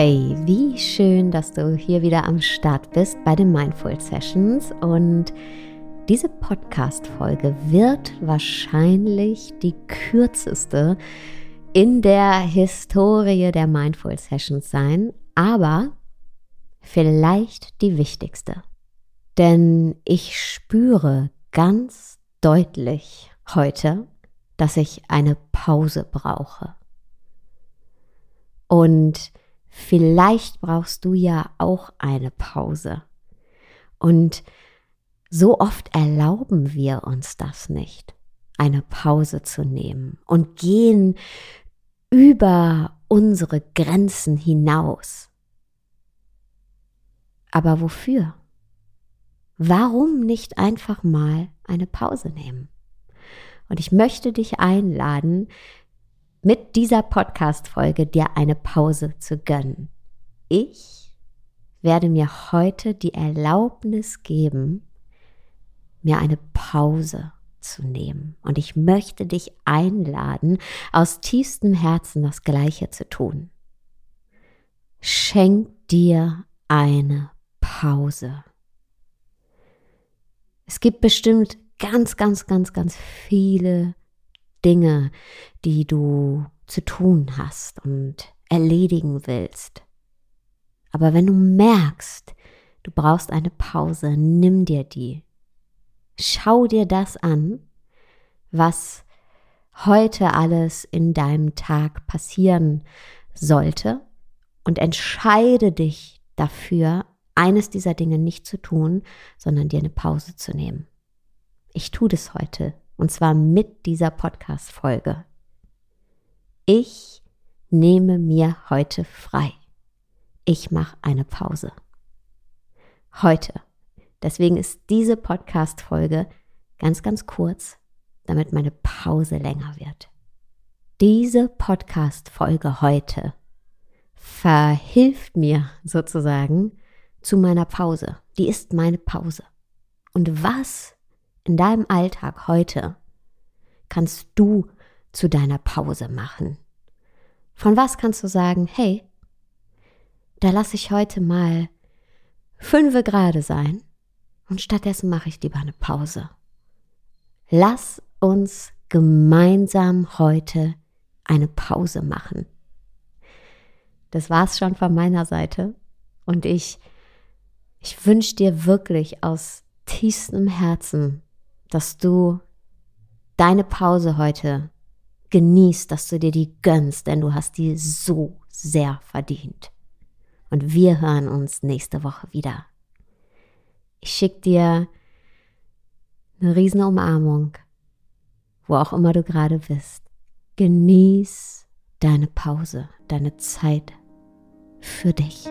Hey, wie schön, dass du hier wieder am Start bist bei den Mindful Sessions und diese Podcast-Folge wird wahrscheinlich die kürzeste in der Historie der Mindful Sessions sein, aber vielleicht die wichtigste. Denn ich spüre ganz deutlich heute, dass ich eine Pause brauche. Und vielleicht brauchst du ja auch eine Pause. Und so oft erlauben wir uns das nicht, eine Pause zu nehmen und gehen über unsere Grenzen hinaus. Aber wofür? Warum nicht einfach mal eine Pause nehmen? Und ich möchte dich einladen, mit dieser Podcast-Folge dir eine Pause zu gönnen. Ich werde mir heute die Erlaubnis geben, mir eine Pause zu nehmen. Und ich möchte dich einladen, aus tiefstem Herzen das Gleiche zu tun. Schenk dir eine Pause. Es gibt bestimmt ganz, ganz, ganz, ganz viele Dinge, die du zu tun hast und erledigen willst. Aber wenn du merkst, du brauchst eine Pause, nimm dir die. Schau dir das an, was heute alles in deinem Tag passieren sollte und entscheide dich dafür, eines dieser Dinge nicht zu tun, sondern dir eine Pause zu nehmen. Ich tue das heute und zwar mit dieser Podcast-Folge. Ich nehme mir heute frei. Ich mache eine Pause. Heute. Deswegen ist diese Podcast-Folge ganz, ganz kurz, damit meine Pause länger wird. Diese Podcast-Folge heute verhilft mir sozusagen zu meiner Pause. Die ist meine Pause. Und was in deinem Alltag heute kannst du zu deiner Pause machen? Von was kannst du sagen, hey, da lasse ich heute mal fünfe gerade sein und stattdessen mache ich lieber eine Pause. Lass uns gemeinsam heute eine Pause machen. Das war's schon von meiner Seite und ich ich wünsche dir wirklich aus tiefstem Herzen, dass du deine Pause heute genießt, dass du dir die gönnst, denn du hast die so sehr verdient. Und wir hören uns nächste Woche wieder. Ich schicke dir eine riesen Umarmung, wo auch immer du gerade bist. Genieß deine Pause, deine Zeit für dich.